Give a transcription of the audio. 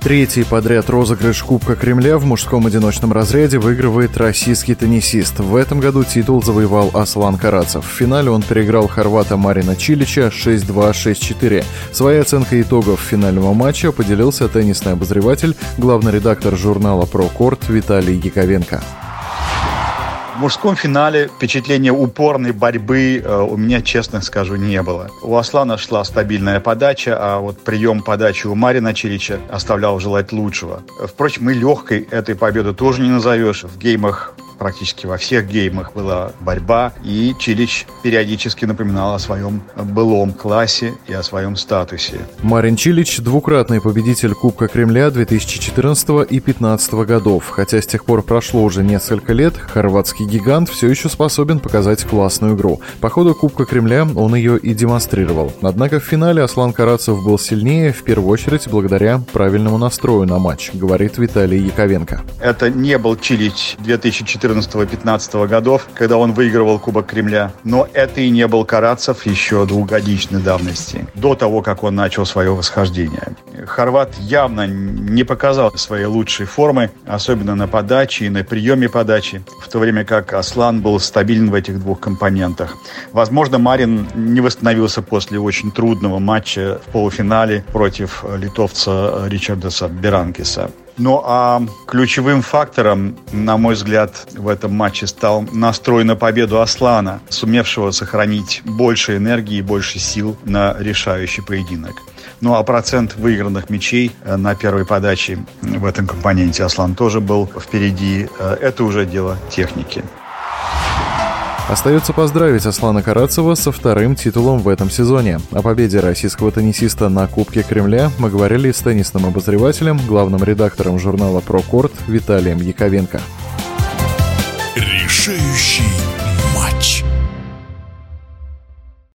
Третий подряд розыгрыш Кубка Кремля в мужском одиночном разряде выигрывает российский теннисист. В этом году титул завоевал Аслан Карацев. В финале он переиграл хорвата Марина Чилича 6-2-6-4. Своей оценкой итогов финального матча поделился теннисный обозреватель, главный редактор журнала «Про Корт» Виталий Яковенко. Мужском финале впечатления упорной борьбы э, у меня, честно скажу, не было. У Аслана шла стабильная подача, а вот прием подачи у Марина Чилича оставлял желать лучшего. Впрочем, и легкой этой победы тоже не назовешь. В геймах практически во всех геймах была борьба, и Чилич периодически напоминал о своем былом классе и о своем статусе. Марин Чилич – двукратный победитель Кубка Кремля 2014 и 2015 годов. Хотя с тех пор прошло уже несколько лет, хорватский гигант все еще способен показать классную игру. По ходу Кубка Кремля он ее и демонстрировал. Однако в финале Аслан Карацев был сильнее, в первую очередь благодаря правильному настрою на матч, говорит Виталий Яковенко. Это не был Чилич 2014 2014-2015 годов, когда он выигрывал Кубок Кремля. Но это и не был Карацев еще двухгодичной давности, до того, как он начал свое восхождение. Хорват явно не показал своей лучшей формы, особенно на подаче и на приеме подачи, в то время как Аслан был стабилен в этих двух компонентах. Возможно, Марин не восстановился после очень трудного матча в полуфинале против литовца Ричардаса Беранкиса. Ну а ключевым фактором, на мой взгляд, в этом матче стал настрой на победу Аслана, сумевшего сохранить больше энергии и больше сил на решающий поединок. Ну а процент выигранных мячей э, на первой подаче в этом компоненте Аслан тоже был впереди. Э, это уже дело техники. Остается поздравить Аслана Карацева со вторым титулом в этом сезоне. О победе российского теннисиста на Кубке Кремля мы говорили с теннисным обозревателем, главным редактором журнала «Прокорт» Виталием Яковенко. Решающий